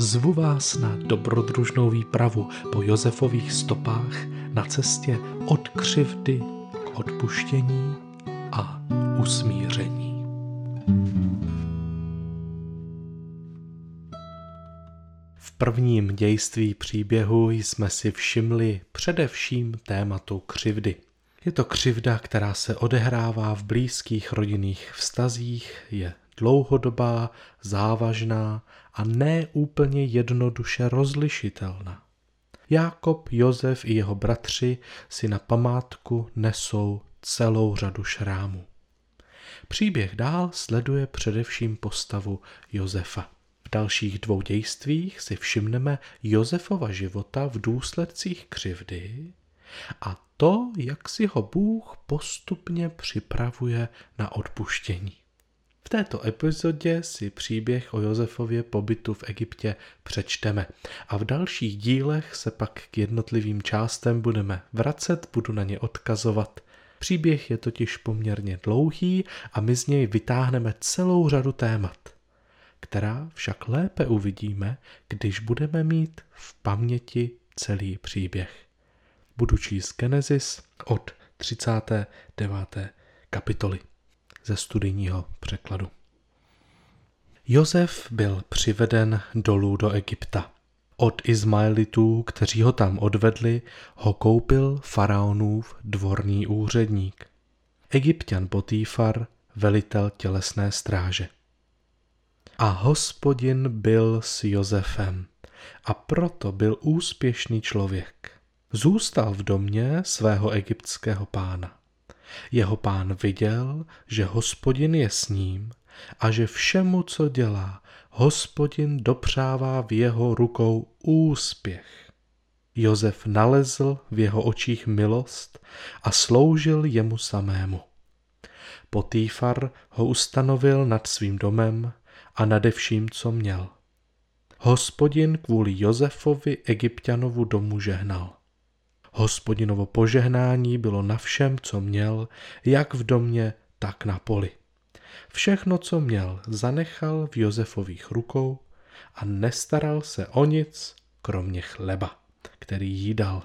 Zvu vás na dobrodružnou výpravu po Josefových stopách na cestě od křivdy k odpuštění a usmíření. V prvním dějství příběhu jsme si všimli především tématu křivdy. Je to křivda, která se odehrává v blízkých rodinných vztazích, je dlouhodobá, závažná a ne úplně jednoduše rozlišitelná. Jákob, Josef i jeho bratři si na památku nesou celou řadu šrámů. Příběh dál sleduje především postavu Josefa. V dalších dvou dějstvích si všimneme Josefova života v důsledcích křivdy a to, jak si ho Bůh postupně připravuje na odpuštění. V této epizodě si příběh o Josefově pobytu v Egyptě přečteme a v dalších dílech se pak k jednotlivým částem budeme vracet, budu na ně odkazovat. Příběh je totiž poměrně dlouhý a my z něj vytáhneme celou řadu témat, která však lépe uvidíme, když budeme mít v paměti celý příběh. Budu číst Genesis od 39. kapitoly ze studijního překladu. Josef byl přiveden dolů do Egypta. Od Izmaelitů, kteří ho tam odvedli, ho koupil faraonův dvorný úředník. Egyptian Potýfar, velitel tělesné stráže. A hospodin byl s Josefem a proto byl úspěšný člověk. Zůstal v domě svého egyptského pána. Jeho pán viděl, že hospodin je s ním a že všemu, co dělá, hospodin dopřává v jeho rukou úspěch. Josef nalezl v jeho očích milost a sloužil jemu samému. Potýfar ho ustanovil nad svým domem a nade vším, co měl. Hospodin kvůli Josefovi Egyptianovu domu žehnal. Hospodinovo požehnání bylo na všem, co měl, jak v domě, tak na poli. Všechno, co měl, zanechal v Josefových rukou a nestaral se o nic, kromě chleba, který jí dal.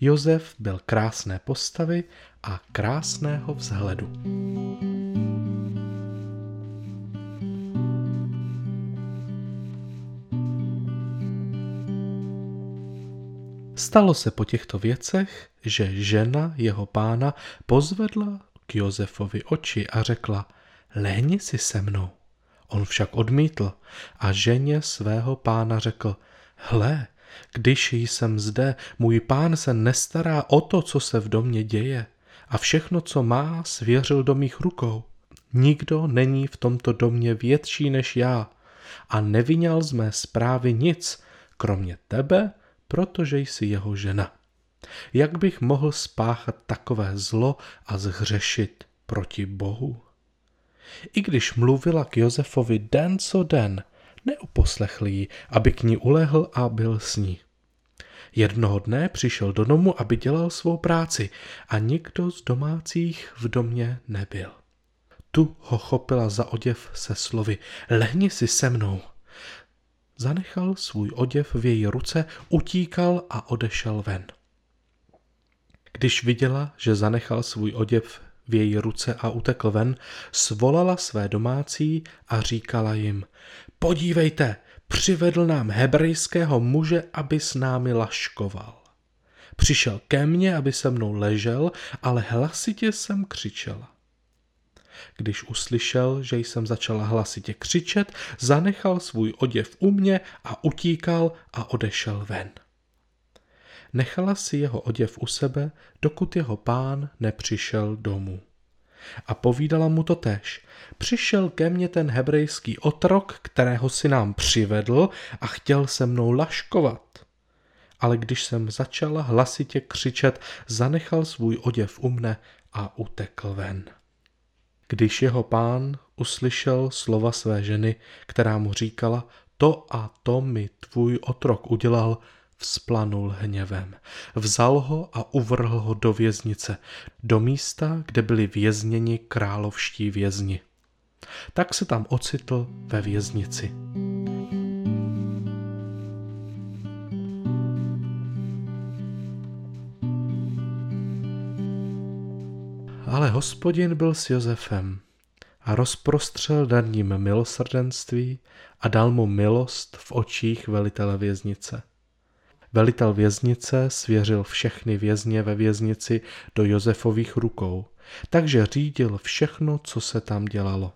Josef byl krásné postavy a krásného vzhledu. Stalo se po těchto věcech, že žena jeho pána pozvedla k Josefovi oči a řekla, lehni si se mnou. On však odmítl a ženě svého pána řekl, hle, když jsem zde, můj pán se nestará o to, co se v domě děje a všechno, co má, svěřil do mých rukou. Nikdo není v tomto domě větší než já a nevyňal z mé zprávy nic, kromě tebe protože jsi jeho žena. Jak bych mohl spáchat takové zlo a zhřešit proti Bohu? I když mluvila k Josefovi den co den, neuposlechl ji, aby k ní ulehl a byl s ní. Jednoho dne přišel do domu, aby dělal svou práci a nikdo z domácích v domě nebyl. Tu ho chopila za oděv se slovy, lehni si se mnou. Zanechal svůj oděv v její ruce, utíkal a odešel ven. Když viděla, že zanechal svůj oděv v její ruce a utekl ven, svolala své domácí a říkala jim, podívejte, přivedl nám hebrejského muže, aby s námi laškoval. Přišel ke mně, aby se mnou ležel, ale hlasitě jsem křičela. Když uslyšel, že jsem začala hlasitě křičet, zanechal svůj oděv u mě a utíkal a odešel ven. Nechala si jeho oděv u sebe, dokud jeho pán nepřišel domů. A povídala mu to tež. Přišel ke mně ten hebrejský otrok, kterého si nám přivedl a chtěl se mnou laškovat. Ale když jsem začala hlasitě křičet, zanechal svůj oděv u mne a utekl ven. Když jeho pán uslyšel slova své ženy, která mu říkala, to a to mi tvůj otrok udělal, vzplanul hněvem. Vzal ho a uvrhl ho do věznice, do místa, kde byli vězněni královští vězni. Tak se tam ocitl ve věznici. Hospodin byl s Josefem a rozprostřel nad ním milosrdenství a dal mu milost v očích velitele věznice. Velitel věznice svěřil všechny vězně ve věznici do Josefových rukou, takže řídil všechno, co se tam dělalo.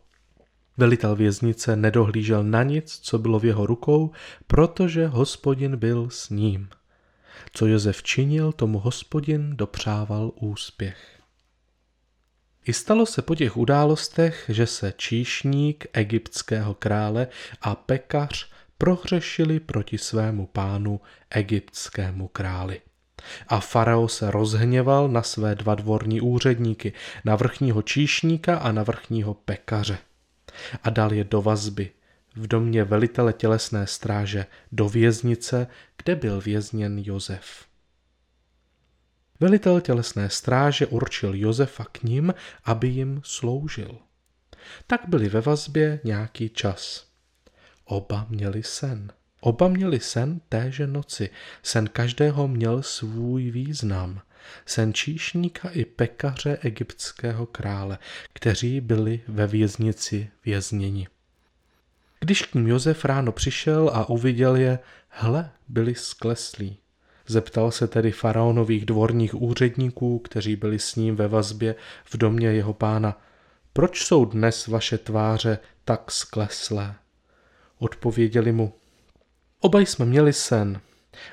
Velitel věznice nedohlížel na nic, co bylo v jeho rukou, protože hospodin byl s ním. Co Josef činil, tomu hospodin dopřával úspěch. I stalo se po těch událostech, že se číšník egyptského krále a pekař prohřešili proti svému pánu egyptskému králi. A farao se rozhněval na své dva dvorní úředníky, na vrchního číšníka a na vrchního pekaře. A dal je do vazby v domě velitele tělesné stráže do věznice, kde byl vězněn Josef. Velitel tělesné stráže určil Josefa k ním, aby jim sloužil. Tak byli ve vazbě nějaký čas. Oba měli sen. Oba měli sen téže noci. Sen každého měl svůj význam. Sen číšníka i pekaře egyptského krále, kteří byli ve věznici vězněni. Když k ním Josef ráno přišel a uviděl je, hle, byli skleslí. Zeptal se tedy faraonových dvorních úředníků, kteří byli s ním ve vazbě v domě jeho pána, proč jsou dnes vaše tváře tak skleslé? Odpověděli mu, obaj jsme měli sen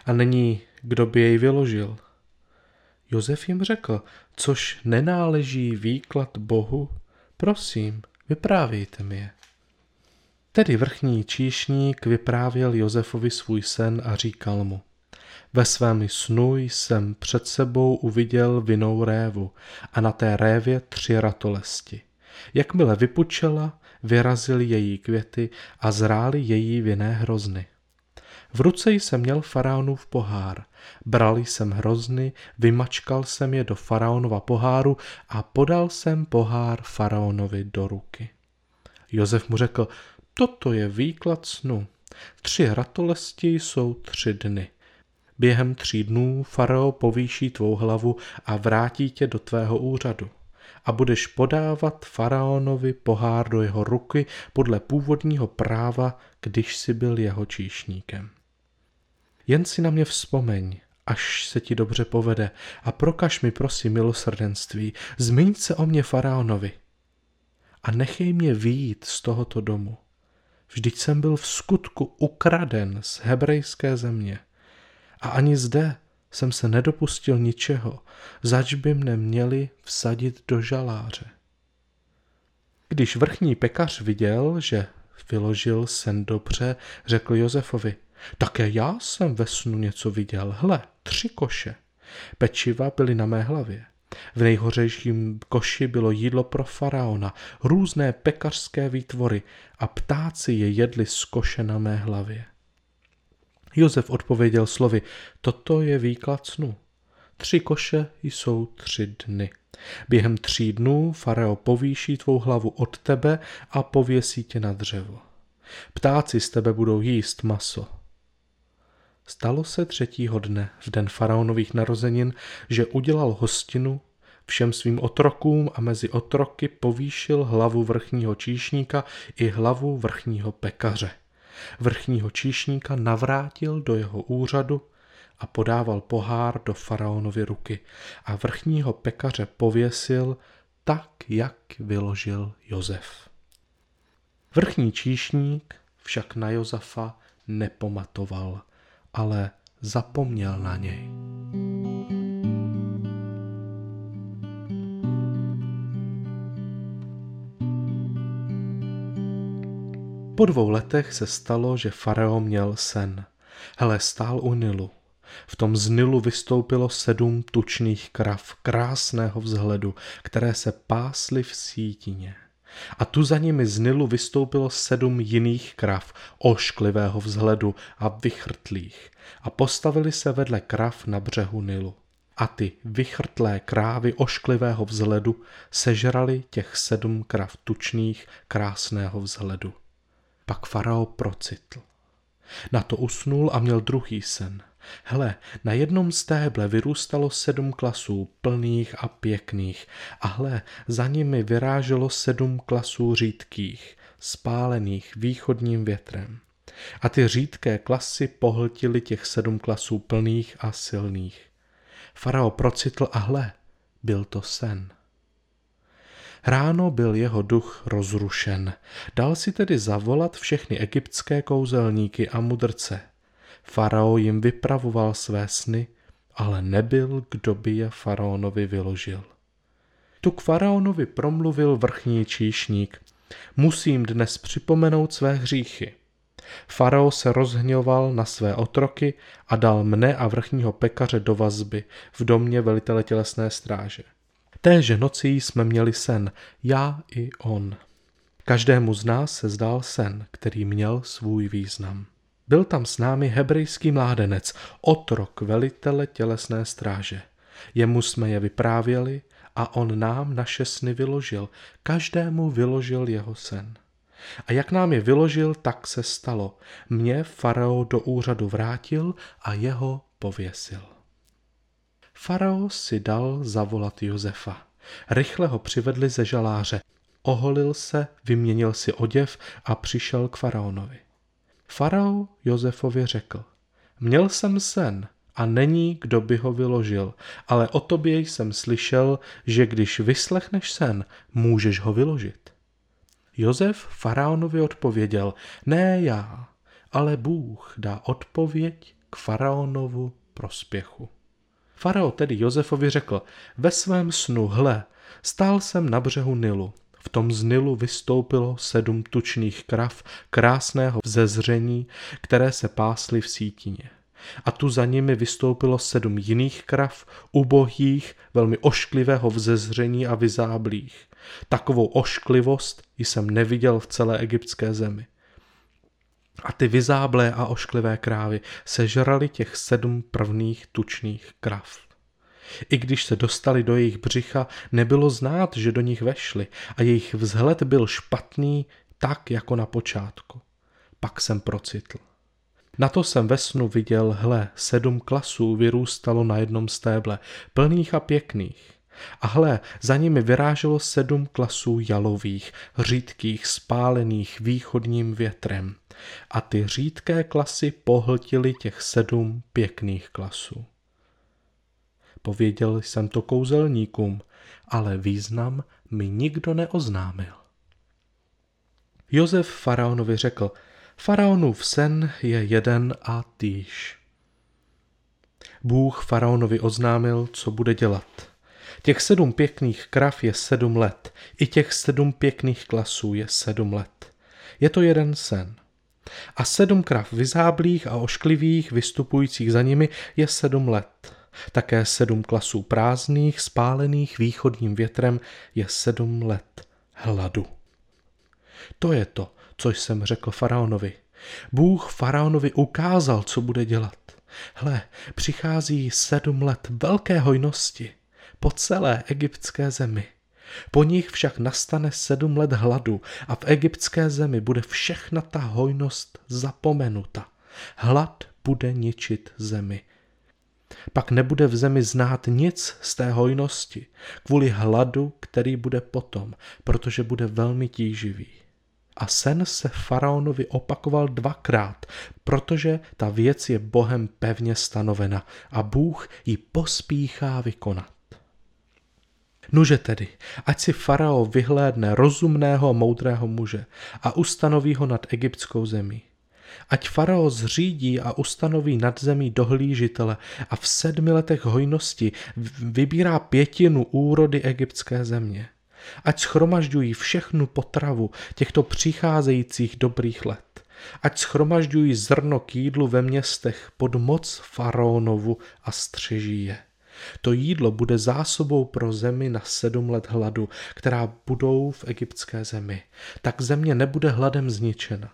a není, kdo by jej vyložil. Josef jim řekl, což nenáleží výklad Bohu, prosím, vyprávějte mi je. Tedy vrchní číšník vyprávěl Josefovi svůj sen a říkal mu, ve svém snu jsem před sebou uviděl vinou révu a na té révě tři ratolesti. Jakmile vypučela, vyrazily její květy a zrály její vinné hrozny. V ruce jsem měl faraonův pohár. Bral jsem hrozny, vymačkal jsem je do faraonova poháru a podal jsem pohár faraonovi do ruky. Josef mu řekl, toto je výklad snu. Tři ratolesti jsou tři dny. Během tří dnů farao povýší tvou hlavu a vrátí tě do tvého úřadu a budeš podávat faraonovi pohár do jeho ruky podle původního práva, když si byl jeho číšníkem. Jen si na mě vzpomeň, až se ti dobře povede a prokaž mi prosím milosrdenství, zmiň se o mě faraonovi a nechej mě výjít z tohoto domu. Vždyť jsem byl v skutku ukraden z hebrejské země a ani zde jsem se nedopustil ničeho, zač by mne měli vsadit do žaláře. Když vrchní pekař viděl, že vyložil sen dobře, řekl Josefovi, také já jsem ve snu něco viděl, hle, tři koše. Pečiva byly na mé hlavě. V nejhořejším koši bylo jídlo pro faraona, různé pekařské výtvory a ptáci je jedli z koše na mé hlavě. Josef odpověděl slovy, toto je výklad snu. Tři koše jsou tři dny. Během tří dnů farao povýší tvou hlavu od tebe a pověsí tě na dřevo. Ptáci z tebe budou jíst maso. Stalo se třetího dne, v den faraonových narozenin, že udělal hostinu všem svým otrokům a mezi otroky povýšil hlavu vrchního číšníka i hlavu vrchního pekaře. Vrchního číšníka navrátil do jeho úřadu a podával pohár do faraonovy ruky a vrchního pekaře pověsil tak, jak vyložil Josef. Vrchní číšník však na Josefa nepamatoval, ale zapomněl na něj. – Po dvou letech se stalo, že faraon měl sen. Hele, stál u Nilu. V tom z Nilu vystoupilo sedm tučných krav krásného vzhledu, které se pásly v sítině. A tu za nimi z Nilu vystoupilo sedm jiných krav, ošklivého vzhledu a vychrtlých, a postavili se vedle krav na břehu Nilu. A ty vychrtlé krávy ošklivého vzhledu sežrali těch sedm krav tučných krásného vzhledu. Pak farao procitl. Na to usnul a měl druhý sen. Hele, na jednom stéble vyrůstalo sedm klasů plných a pěkných a hle, za nimi vyráželo sedm klasů řídkých, spálených východním větrem. A ty řídké klasy pohltily těch sedm klasů plných a silných. Farao procitl a hle, byl to sen. Ráno byl jeho duch rozrušen. Dal si tedy zavolat všechny egyptské kouzelníky a mudrce. Farao jim vypravoval své sny, ale nebyl, kdo by je faraonovi vyložil. Tu k faraonovi promluvil vrchní číšník. Musím dnes připomenout své hříchy. Farao se rozhňoval na své otroky a dal mne a vrchního pekaře do vazby v domě velitele tělesné stráže. Téže noci jsme měli sen, já i on. Každému z nás se zdál sen, který měl svůj význam. Byl tam s námi hebrejský mládenec, otrok velitele tělesné stráže. Jemu jsme je vyprávěli a on nám naše sny vyložil, každému vyložil jeho sen. A jak nám je vyložil, tak se stalo. Mě farao do úřadu vrátil a jeho pověsil. Farao si dal zavolat Josefa. Rychle ho přivedli ze žaláře. Oholil se, vyměnil si oděv a přišel k faraonovi. Farao Josefovi řekl, měl jsem sen a není, kdo by ho vyložil, ale o tobě jsem slyšel, že když vyslechneš sen, můžeš ho vyložit. Josef faraonovi odpověděl, ne já, ale Bůh dá odpověď k faraonovu prospěchu. Farao tedy Josefovi řekl, ve svém snu, hle, stál jsem na břehu Nilu. V tom z Nilu vystoupilo sedm tučných krav krásného vzezření, které se pásly v sítině. A tu za nimi vystoupilo sedm jiných krav, ubohých, velmi ošklivého vzezření a vyzáblých. Takovou ošklivost jsem neviděl v celé egyptské zemi. A ty vyzáblé a ošklivé krávy sežrali těch sedm prvních tučných krav. I když se dostali do jejich břicha, nebylo znát, že do nich vešli a jejich vzhled byl špatný tak jako na počátku. Pak jsem procitl. Na to jsem ve snu viděl, hle, sedm klasů vyrůstalo na jednom stéble, plných a pěkných. A hle, za nimi vyráželo sedm klasů jalových, řídkých, spálených východním větrem. A ty řídké klasy pohltily těch sedm pěkných klasů. Pověděl jsem to kouzelníkům, ale význam mi nikdo neoznámil. Josef faraonovi řekl, faraonův sen je jeden a týž. Bůh faraonovi oznámil, co bude dělat. Těch sedm pěkných krav je sedm let, i těch sedm pěkných klasů je sedm let. Je to jeden sen. A sedm krav vyzáblých a ošklivých vystupujících za nimi je sedm let. Také sedm klasů prázdných, spálených východním větrem je sedm let hladu. To je to, co jsem řekl faraonovi. Bůh faraonovi ukázal, co bude dělat. Hle, přichází sedm let velké hojnosti po celé egyptské zemi. Po nich však nastane sedm let hladu a v egyptské zemi bude všechna ta hojnost zapomenuta. Hlad bude ničit zemi. Pak nebude v zemi znát nic z té hojnosti, kvůli hladu, který bude potom, protože bude velmi tíživý. A sen se faraonovi opakoval dvakrát, protože ta věc je Bohem pevně stanovena a Bůh ji pospíchá vykonat. Nuže tedy, ať si farao vyhlédne rozumného moudrého muže a ustanoví ho nad egyptskou zemí. Ať farao zřídí a ustanoví nad zemí dohlížitele a v sedmi letech hojnosti vybírá pětinu úrody egyptské země. ať schromažďují všechnu potravu těchto přicházejících dobrých let. Ať schromažďují zrno k jídlu ve městech pod moc faraonovu a střeží je. To jídlo bude zásobou pro zemi na sedm let hladu, která budou v egyptské zemi. Tak země nebude hladem zničena.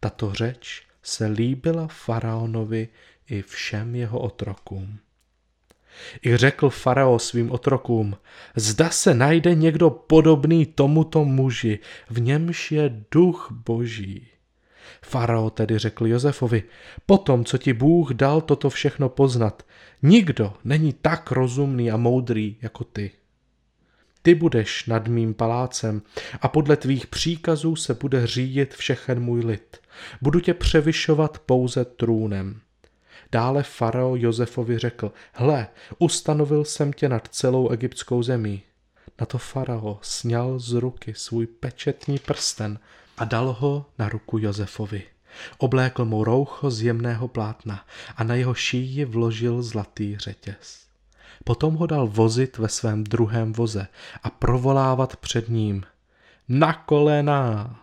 Tato řeč se líbila faraonovi i všem jeho otrokům. I řekl farao svým otrokům, zda se najde někdo podobný tomuto muži, v němž je duch boží. Farao tedy řekl Josefovi, potom, co ti Bůh dal toto všechno poznat, nikdo není tak rozumný a moudrý jako ty. Ty budeš nad mým palácem a podle tvých příkazů se bude řídit všechen můj lid. Budu tě převyšovat pouze trůnem. Dále farao Josefovi řekl, hle, ustanovil jsem tě nad celou egyptskou zemí. Na to farao sněl z ruky svůj pečetní prsten a dal ho na ruku Josefovi. Oblékl mu roucho z jemného plátna a na jeho šíji vložil zlatý řetěz. Potom ho dal vozit ve svém druhém voze a provolávat před ním. Na kolena!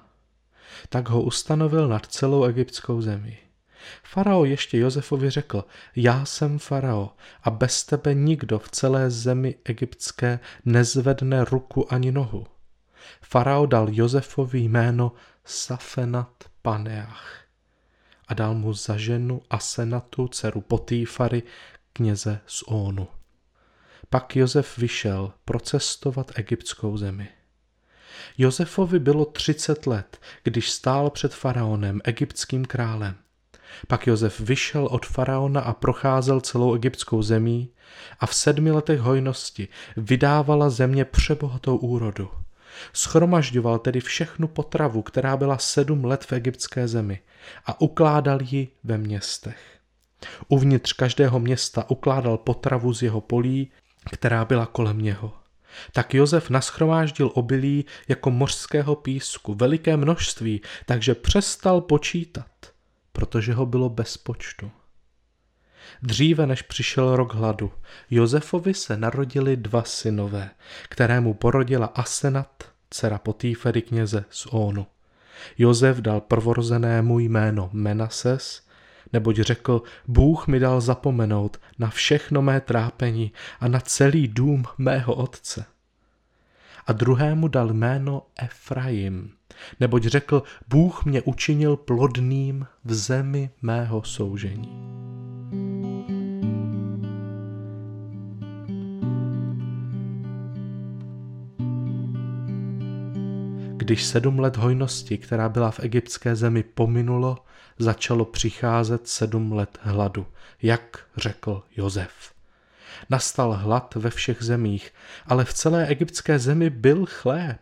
Tak ho ustanovil nad celou egyptskou zemi. Farao ještě Josefovi řekl, já jsem farao a bez tebe nikdo v celé zemi egyptské nezvedne ruku ani nohu. Farao dal Josefovi jméno Safenat Paneach a dal mu za ženu Asenatu, dceru Potýfary, kněze z Ónu. Pak Josef vyšel procestovat egyptskou zemi. Josefovi bylo třicet let, když stál před faraonem, egyptským králem. Pak Josef vyšel od faraona a procházel celou egyptskou zemí a v sedmi letech hojnosti vydávala země přebohatou úrodu. Schromažďoval tedy všechnu potravu, která byla sedm let v egyptské zemi a ukládal ji ve městech. Uvnitř každého města ukládal potravu z jeho polí, která byla kolem něho. Tak Josef naschromáždil obilí jako mořského písku, veliké množství, takže přestal počítat protože ho bylo bez počtu. Dříve než přišel rok hladu, Josefovi se narodili dva synové, kterému porodila Asenat, dcera Potýfery kněze z Ónu. Josef dal prvorozenému jméno Menases, neboť řekl, Bůh mi dal zapomenout na všechno mé trápení a na celý dům mého otce. A druhému dal jméno Efraim, neboť řekl, Bůh mě učinil plodným v zemi mého soužení. Když sedm let hojnosti, která byla v egyptské zemi, pominulo, začalo přicházet sedm let hladu, jak řekl Jozef. Nastal hlad ve všech zemích, ale v celé egyptské zemi byl chléb.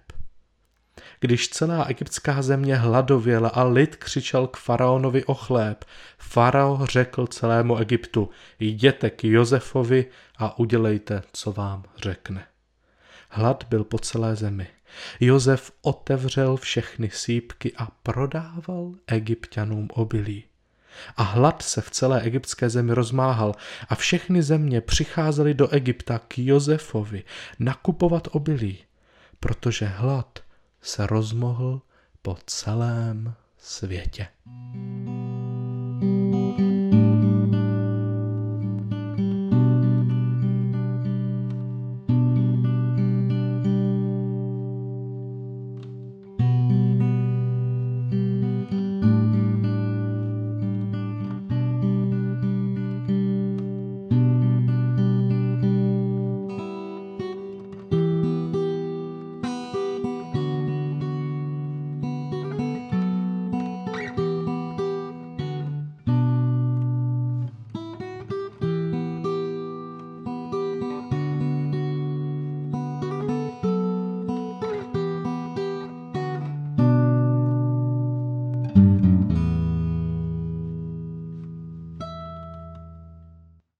Když celá egyptská země hladověla a lid křičel k faraonovi o chléb, farao řekl celému Egyptu, jděte k Josefovi a udělejte, co vám řekne. Hlad byl po celé zemi. Josef otevřel všechny sípky a prodával egyptianům obilí. A hlad se v celé egyptské zemi rozmáhal a všechny země přicházely do Egypta k Josefovi nakupovat obilí, protože hlad se rozmohl po celém světě.